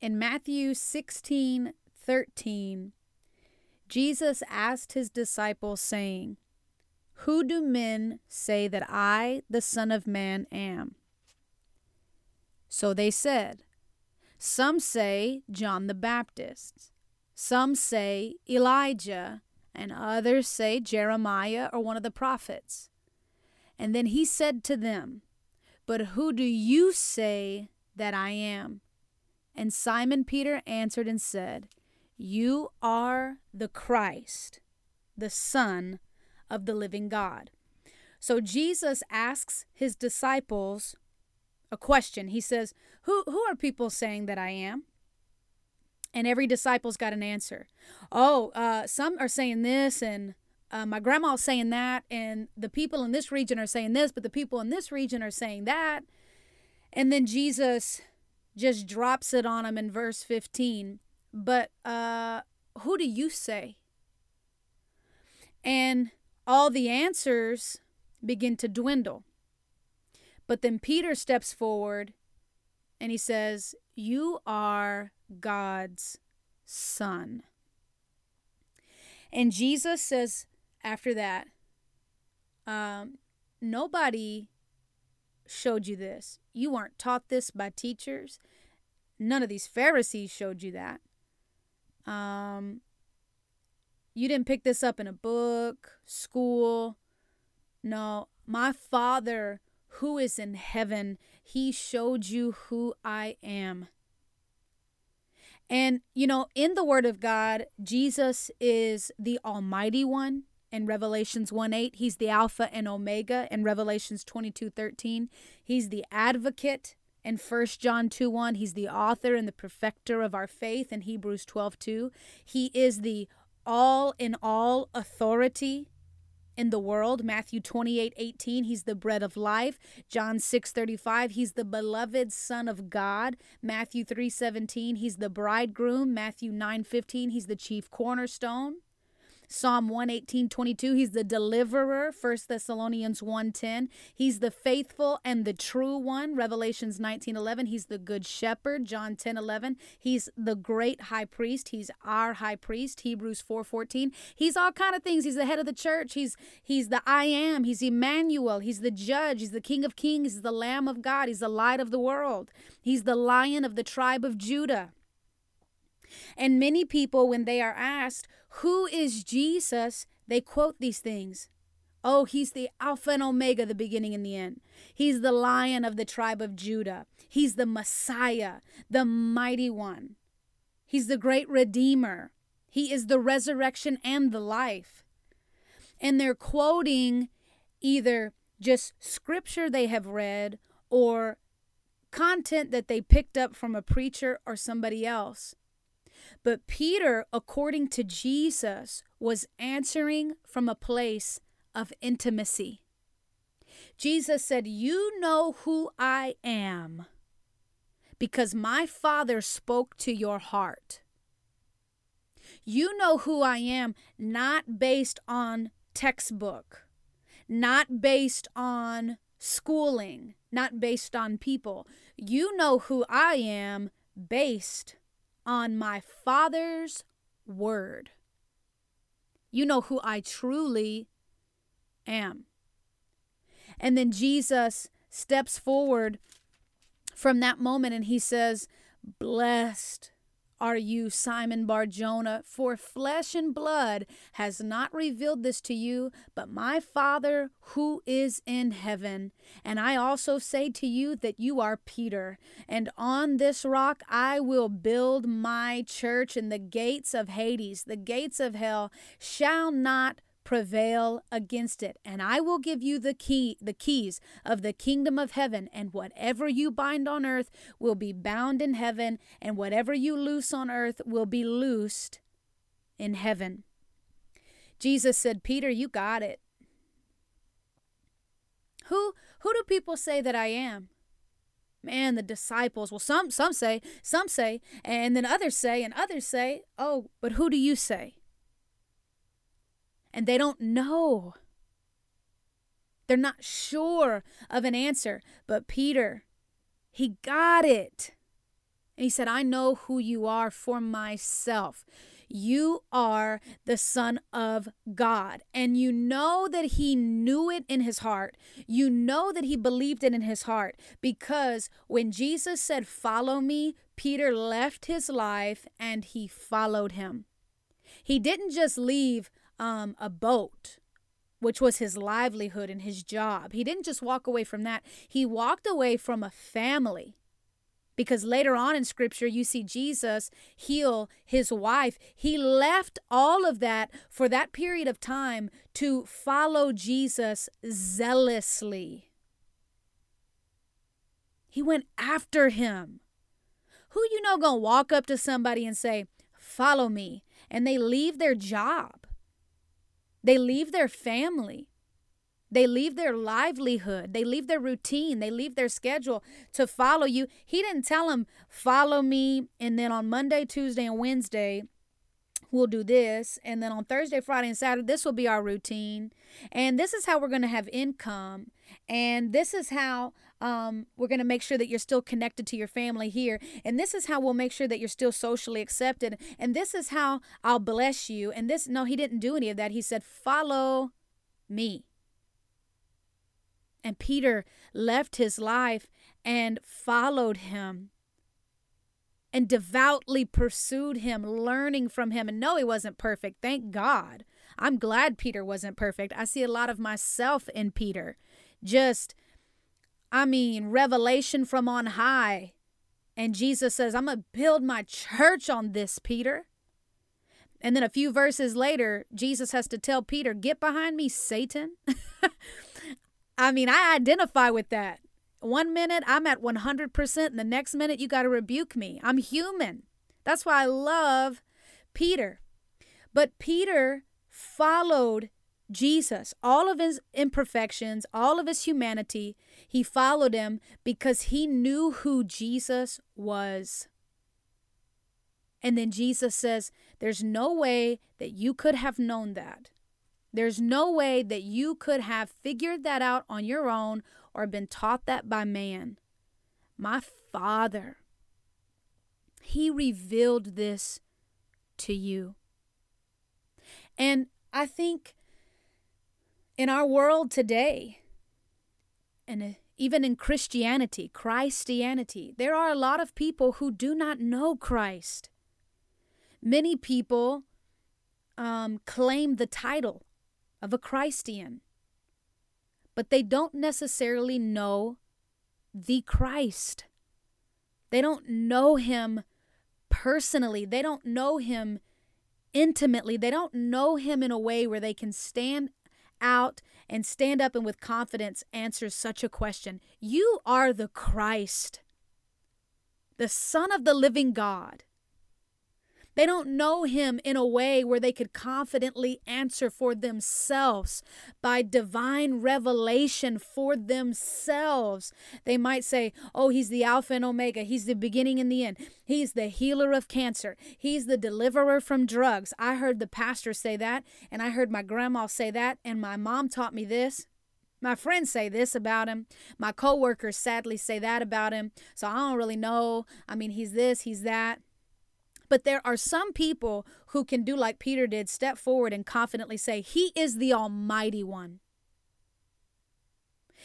in Matthew 16 13, Jesus asked his disciples, saying, Who do men say that I, the Son of Man, am? So they said, Some say John the Baptist, some say Elijah, and others say Jeremiah or one of the prophets. And then he said to them, But who do you say that I am? And Simon Peter answered and said, You are the Christ, the Son of the living God. So Jesus asks his disciples a question. He says, Who, who are people saying that I am? And every disciple's got an answer. Oh, uh, some are saying this, and uh, my grandma's saying that, and the people in this region are saying this, but the people in this region are saying that. And then Jesus just drops it on him in verse 15. But uh, who do you say? And all the answers begin to dwindle. But then Peter steps forward and he says, You are God's son. And Jesus says after that, um, Nobody showed you this. You weren't taught this by teachers. None of these Pharisees showed you that. Um, you didn't pick this up in a book, school. No, my Father who is in heaven, he showed you who I am. And, you know, in the Word of God, Jesus is the Almighty One in Revelations 1 8. He's the Alpha and Omega in Revelations 22 13. He's the advocate in 1 John 2 1. He's the author and the perfecter of our faith in Hebrews 12 2. He is the all in all authority in the world. Matthew 28 18, he's the bread of life. John 6 35, he's the beloved Son of God. Matthew 3 17, he's the bridegroom. Matthew 9 15, he's the chief cornerstone. Psalm 118, 22, he's the deliverer. 1 Thessalonians 1:10, he's the faithful and the true one. Revelations 19, 11, he's the good shepherd. John 10, 11, he's the great high priest. He's our high priest. Hebrews 4, 14, he's all kind of things. He's the head of the church. He's he's the I am. He's Emmanuel. He's the judge. He's the King of kings. He's the Lamb of God. He's the light of the world. He's the lion of the tribe of Judah. And many people, when they are asked, Who is Jesus? they quote these things. Oh, he's the Alpha and Omega, the beginning and the end. He's the lion of the tribe of Judah. He's the Messiah, the mighty one. He's the great Redeemer. He is the resurrection and the life. And they're quoting either just scripture they have read or content that they picked up from a preacher or somebody else. But Peter, according to Jesus, was answering from a place of intimacy. Jesus said, You know who I am because my Father spoke to your heart. You know who I am not based on textbook, not based on schooling, not based on people. You know who I am based on my Father's word. You know who I truly am. And then Jesus steps forward from that moment and he says, Blessed are you, Simon Barjona? For flesh and blood has not revealed this to you, but my Father who is in heaven. And I also say to you that you are Peter, and on this rock I will build my church, and the gates of Hades, the gates of hell, shall not prevail against it. And i will give you the key the keys of the kingdom of heaven and whatever you bind on earth will be bound in heaven and whatever you loose on earth will be loosed in heaven. Jesus said peter you got it. Who who do people say that i am? Man the disciples. Well some some say some say and then others say and others say oh but who do you say and they don't know. They're not sure of an answer. But Peter, he got it. And he said, I know who you are for myself. You are the Son of God. And you know that he knew it in his heart. You know that he believed it in his heart because when Jesus said, Follow me, Peter left his life and he followed him. He didn't just leave um, a boat which was his livelihood and his job. He didn't just walk away from that, he walked away from a family because later on in scripture, you see Jesus heal his wife. He left all of that for that period of time to follow Jesus zealously. He went after him. Who you know gonna walk up to somebody and say, Follow me, and they leave their job, they leave their family, they leave their livelihood, they leave their routine, they leave their schedule to follow you. He didn't tell them, follow me, and then on Monday, Tuesday, and Wednesday, we'll do this. And then on Thursday, Friday, and Saturday, this will be our routine. And this is how we're going to have income. And this is how um, we're going to make sure that you're still connected to your family here. And this is how we'll make sure that you're still socially accepted. And this is how I'll bless you. And this, no, he didn't do any of that. He said, follow me. And Peter left his life and followed him and devoutly pursued him, learning from him. And no, he wasn't perfect. Thank God. I'm glad Peter wasn't perfect. I see a lot of myself in Peter. Just, I mean, revelation from on high. And Jesus says, I'm going to build my church on this, Peter. And then a few verses later, Jesus has to tell Peter, Get behind me, Satan. I mean, I identify with that. One minute I'm at 100%, and the next minute you got to rebuke me. I'm human. That's why I love Peter. But Peter followed Jesus, all of his imperfections, all of his humanity. He followed him because he knew who Jesus was. And then Jesus says, There's no way that you could have known that there's no way that you could have figured that out on your own or been taught that by man. My Father, He revealed this to you. And I think in our world today, and even in Christianity, Christianity, there are a lot of people who do not know Christ. Many people um, claim the title of a Christian, but they don't necessarily know the Christ. They don't know him personally, they don't know him intimately, they don't know him in a way where they can stand out and stand up and with confidence answer such a question. You are the Christ, the Son of the living God. They don't know Him in a way where they could confidently answer for themselves by divine revelation for themselves. They might say, Oh, He's the Alpha and Omega. He's the beginning and the end. He's the healer of cancer. He's the deliverer from drugs. I heard the pastor say that, and I heard my grandma say that, and my mom taught me this. My friends say this about him. My coworkers sadly say that about him. So I don't really know. I mean, he's this, he's that. But there are some people who can do like Peter did, step forward and confidently say, He is the Almighty One.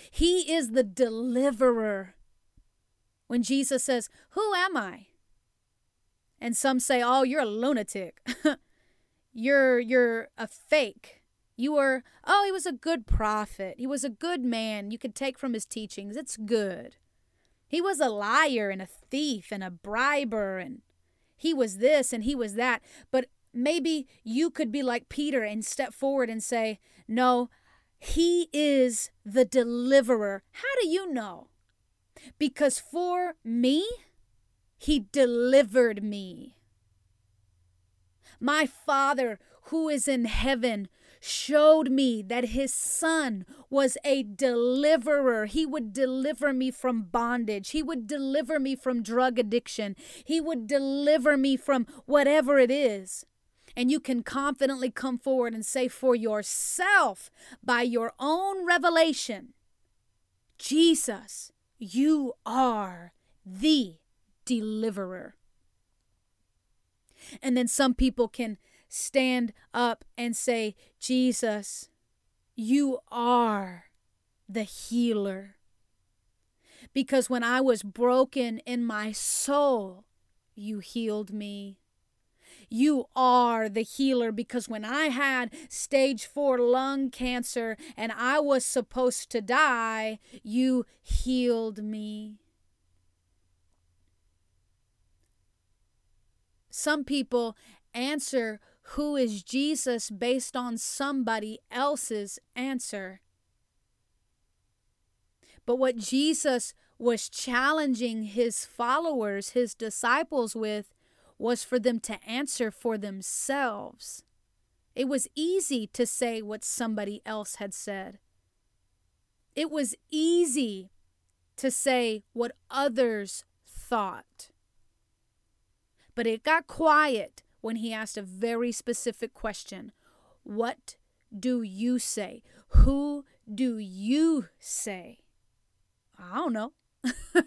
He is the deliverer. When Jesus says, Who am I? And some say, Oh, you're a lunatic. you're you're a fake. You were, oh, he was a good prophet. He was a good man. You could take from his teachings. It's good. He was a liar and a thief and a briber and he was this and he was that. But maybe you could be like Peter and step forward and say, No, he is the deliverer. How do you know? Because for me, he delivered me. My Father who is in heaven showed me that his son was a deliverer. He would deliver me from bondage. He would deliver me from drug addiction. He would deliver me from whatever it is. And you can confidently come forward and say for yourself, by your own revelation, Jesus, you are the deliverer. And then some people can stand up and say, Jesus, you are the healer. Because when I was broken in my soul, you healed me. You are the healer because when I had stage four lung cancer and I was supposed to die, you healed me. Some people answer who is Jesus based on somebody else's answer. But what Jesus was challenging his followers, his disciples with, was for them to answer for themselves. It was easy to say what somebody else had said. It was easy to say what others thought. But it got quiet when he asked a very specific question What do you say? Who do you say? I don't know.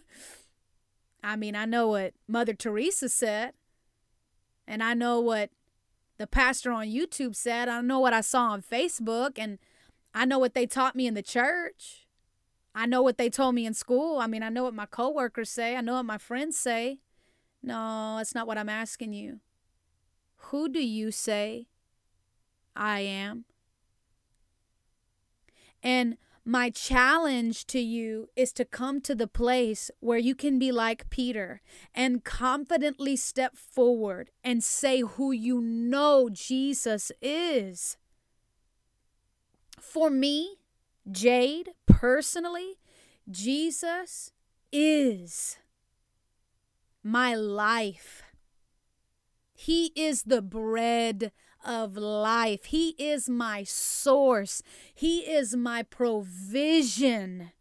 I mean, I know what Mother Teresa said, and I know what the pastor on YouTube said. I know what I saw on Facebook, and I know what they taught me in the church. I know what they told me in school. I mean, I know what my coworkers say. I know what my friends say. No, that's not what I'm asking you. Who do you say I am? And my challenge to you is to come to the place where you can be like Peter and confidently step forward and say who you know Jesus is. For me, Jade, personally, Jesus is my life. He is the bread of life. He is my source. He is my provision.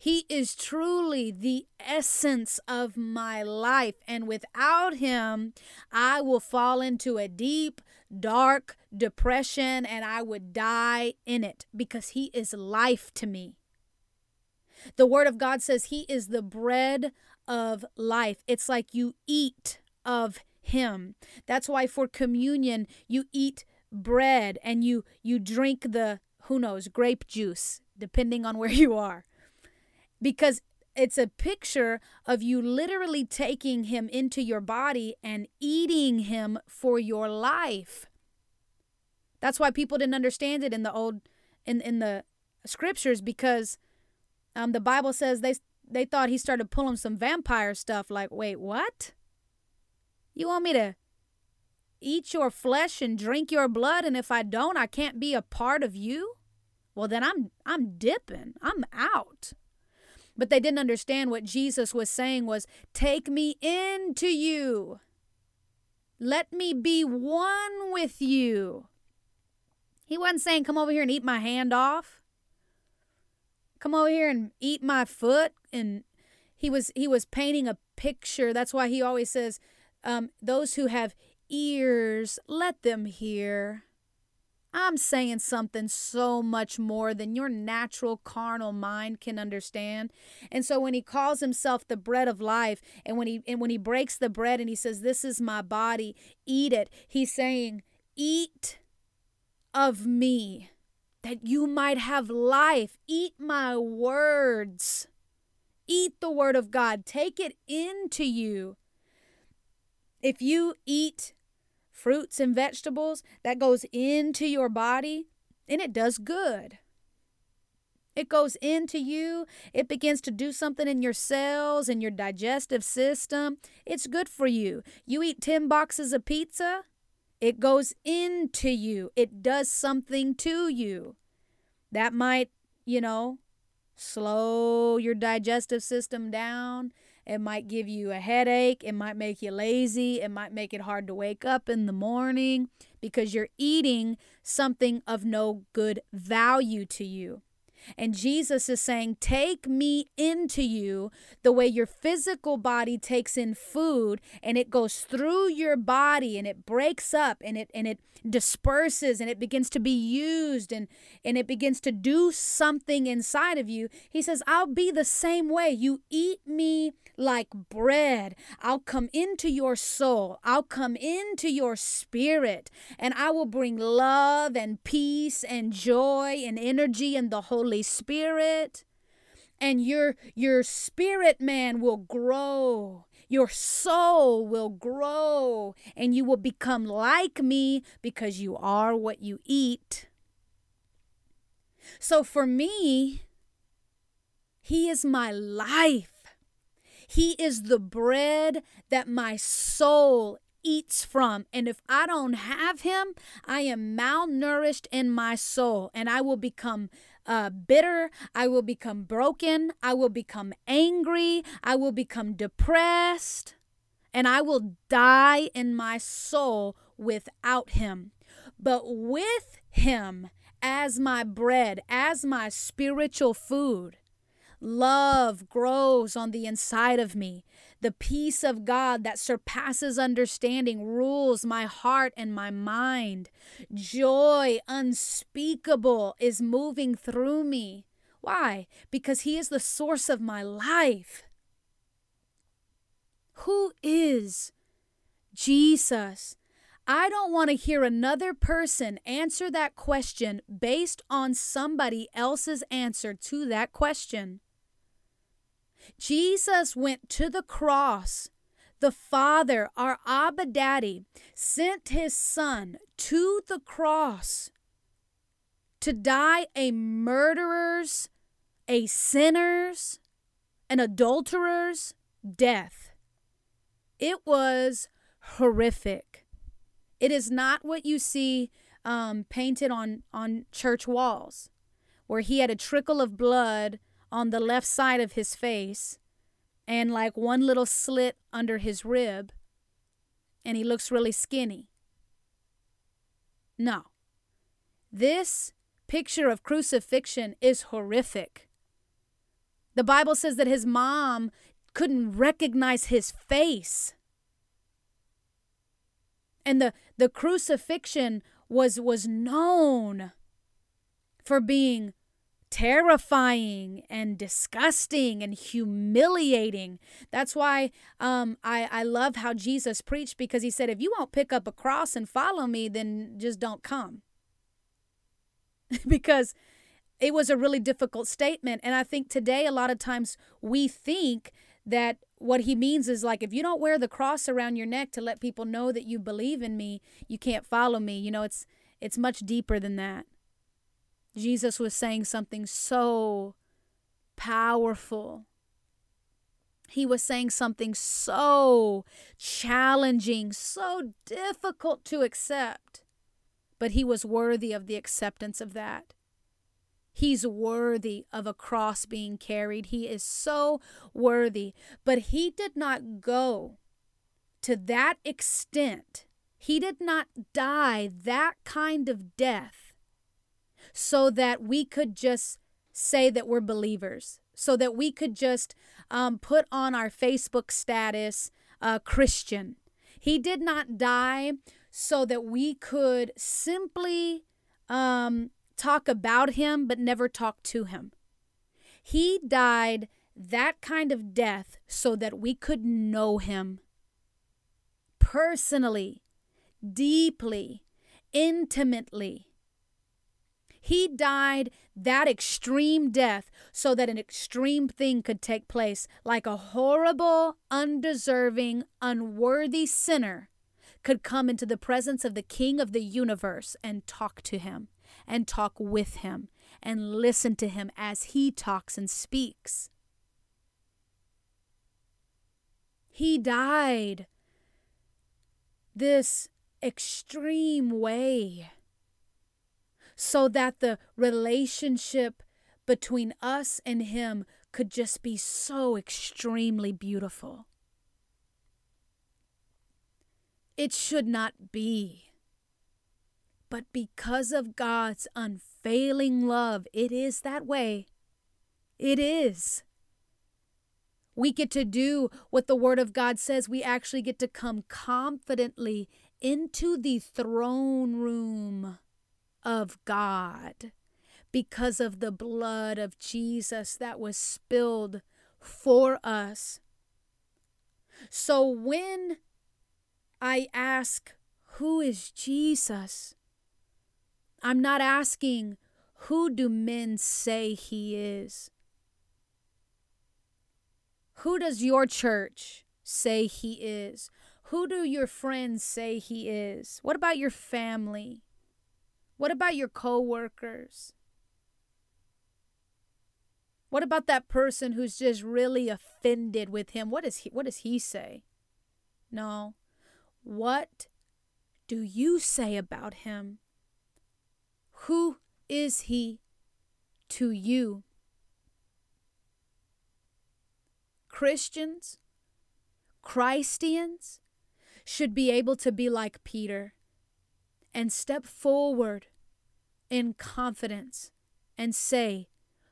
He is truly the essence of my life. And without him, I will fall into a deep, dark depression and I would die in it because he is life to me. The Word of God says he is the bread of life. It's like you eat of him. That's why for communion you eat bread and you you drink the who knows grape juice depending on where you are. Because it's a picture of you literally taking him into your body and eating him for your life. That's why people didn't understand it in the old in in the scriptures because um, the Bible says they they thought he started pulling some vampire stuff. Like, wait, what? You want me to eat your flesh and drink your blood and if I don't I can't be a part of you? Well then I'm I'm dipping. I'm out. But they didn't understand what Jesus was saying was take me into you. Let me be one with you. He wasn't saying come over here and eat my hand off. Come over here and eat my foot and he was he was painting a picture. That's why he always says um, those who have ears, let them hear. I'm saying something so much more than your natural carnal mind can understand. And so when he calls himself the bread of life and when he and when he breaks the bread and he says this is my body, eat it. He's saying eat of me that you might have life. Eat my words. Eat the word of God. Take it into you. If you eat fruits and vegetables, that goes into your body and it does good. It goes into you. It begins to do something in your cells and your digestive system. It's good for you. You eat 10 boxes of pizza, it goes into you. It does something to you. That might, you know, slow your digestive system down. It might give you a headache. It might make you lazy. It might make it hard to wake up in the morning because you're eating something of no good value to you. And Jesus is saying, Take me into you the way your physical body takes in food and it goes through your body and it breaks up and it and it disperses and it begins to be used and and it begins to do something inside of you. He says, I'll be the same way. You eat me like bread. I'll come into your soul. I'll come into your spirit and I will bring love and peace and joy and energy and the Holy Spirit. And your your spirit man will grow. Your soul will grow and you will become like me because you are what you eat. So for me, he is my life. He is the bread that my soul eats from. And if I don't have him, I am malnourished in my soul and I will become uh, bitter. I will become broken. I will become angry. I will become depressed. And I will die in my soul without him. But with him as my bread, as my spiritual food, Love grows on the inside of me. The peace of God that surpasses understanding rules my heart and my mind. Joy unspeakable is moving through me. Why? Because He is the source of my life. Who is Jesus? I don't want to hear another person answer that question based on somebody else's answer to that question. Jesus went to the cross. The Father, our Abba Daddy, sent his Son to the cross to die a murderer's, a sinner's, an adulterer's death. It was horrific. It is not what you see um, painted on, on church walls, where he had a trickle of blood on the left side of his face and like one little slit under his rib, and he looks really skinny. No. This picture of crucifixion is horrific. The Bible says that his mom couldn't recognize his face. And the, the crucifixion was was known for being terrifying and disgusting and humiliating. That's why um, I, I love how Jesus preached because he said, if you won't pick up a cross and follow me, then just don't come. because it was a really difficult statement. And I think today, a lot of times, we think that what he means is like, if you don't wear the cross around your neck to let people know that you believe in me, you can't follow me. You know, it's it's much deeper than that. Jesus was saying something so powerful. He was saying something so challenging, so difficult to accept, but he was worthy of the acceptance of that. He's worthy of a cross being carried. He is so worthy. But he did not go to that extent. He did not die that kind of death so that we could just say that we're believers, so that we could just um, put on our Facebook status uh, Christian. He did not die so that we could simply um, talk about him but never talk to him. He died that kind of death so that we could know him personally, deeply, intimately. He died that extreme death so that an extreme thing could take place, like a horrible, undeserving, unworthy sinner could come into the presence of the King of the universe and talk to him, and talk with him, and listen to him as he talks and speaks. He died this extreme way so that the relationship between us and Him could just be so extremely beautiful. It should not be. But because of God's unfailing love, it is that way. It is. We get to do what the Word of God says. We actually get to come confidently into the throne room of God because of the blood of Jesus that was spilled for us. So when I ask, Who is Jesus? I'm not asking, Who do men say he is? Who does your church say he is? Who do your friends say he is? What about your family? What about your coworkers? What about that person who's just really offended with him? What is he what does he say? No. What do you say about him? Who is he to you? Christians, Christians should be able to be like Peter and step forward in confidence and say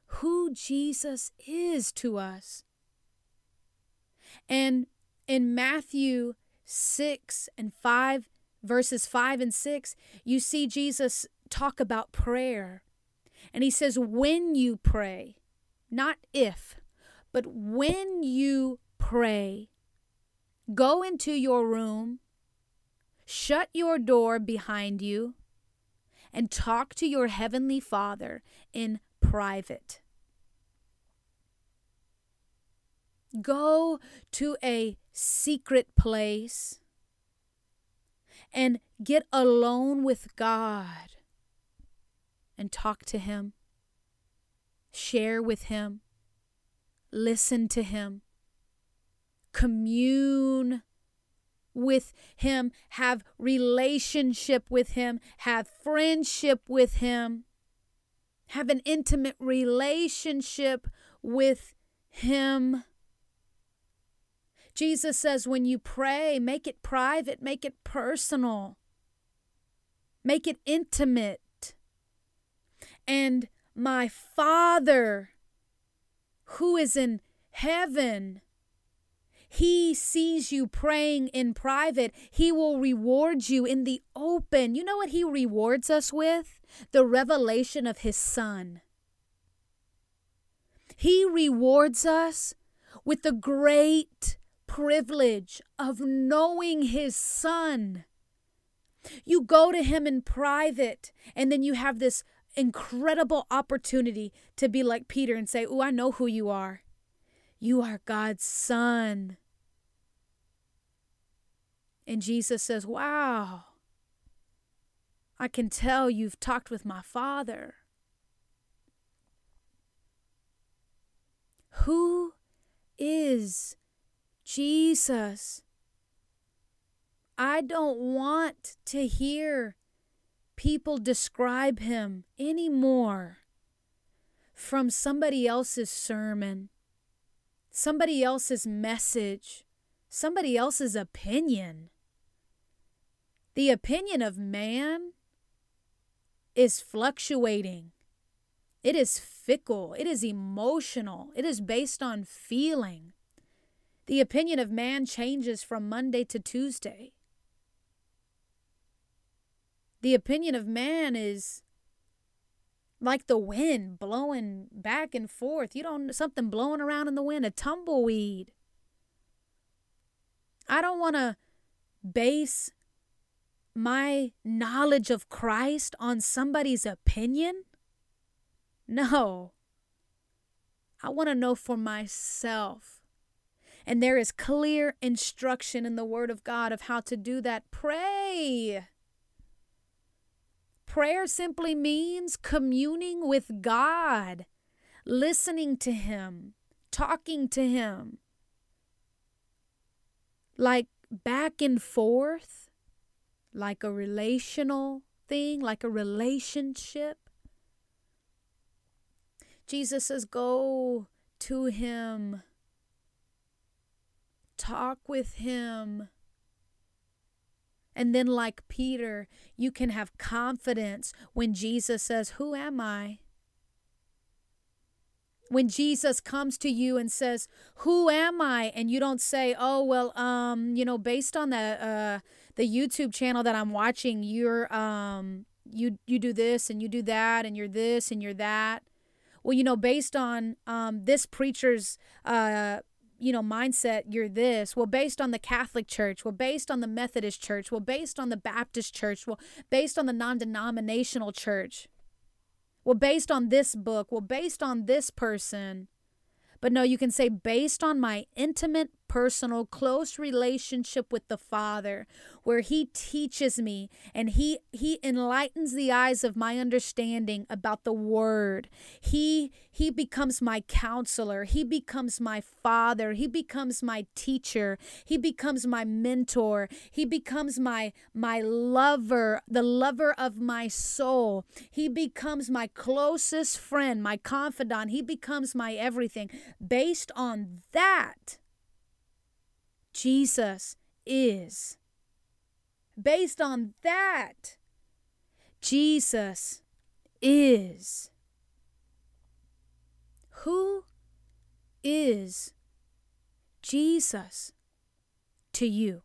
who Jesus is to us. And in Matthew 6 and 5, verses 5 and 6, you see Jesus talk about prayer. And he says, when you pray, not if, but when you pray, go into your room, shut your door behind you, and talk to your heavenly Father in private. Go to a secret place and get alone with God and talk to Him, share with Him, listen to Him, commune with Him, have relationship with Him, have friendship with Him, have an intimate relationship with Him. Jesus says, when you pray, make it private, make it personal, make it intimate. And my Father, who is in heaven, he sees you praying in private. He will reward you in the open. You know what He rewards us with? The revelation of His Son. He rewards us with the great privilege of knowing His Son. You go to Him in private, and then you have this incredible opportunity to be like Peter and say, Oh, I know who you are. You are God's Son. And Jesus says, Wow, I can tell you've talked with my Father. Who is Jesus? I don't want to hear people describe him anymore from somebody else's sermon, somebody else's message, somebody else's opinion. The opinion of man is fluctuating. It is fickle. It is emotional. It is based on feeling. The opinion of man changes from Monday to Tuesday. The opinion of man is like the wind blowing back and forth. You don't something blowing around in the wind, a tumbleweed. I don't want to base my knowledge of Christ on somebody's opinion? No. I want to know for myself. And there is clear instruction in the Word of God of how to do that. Pray. Prayer simply means communing with God, listening to Him, talking to Him. Like back and forth like a relational thing, like a relationship. Jesus says, Go to him, talk with him, And then, like Peter, you can have confidence when Jesus says, Who am I? When Jesus comes to you and says, Who am I? And you don't say, Oh, well, um, you know, based on the uh the YouTube channel that I'm watching, you're um you you do this and you do that and you're this and you're that. Well, you know, based on um this preacher's uh you know, mindset, you're this. Well, based on the Catholic Church, well, based on the Methodist Church, well, based on the Baptist Church, well, based on the non denominational church, well, based on this book, well, based on this person. But no, you can say, based on my intimate personal, close relationship with the Father, where He teaches me and He He enlightens the eyes of my understanding about the Word. He He becomes my counselor. He becomes my Father. He becomes my teacher. He becomes my mentor. He becomes my my lover, the lover of my soul. He becomes my closest friend, my confidant. He becomes my everything. Based on that, Jesus is. Based on that, Jesus is. Who is Jesus to you?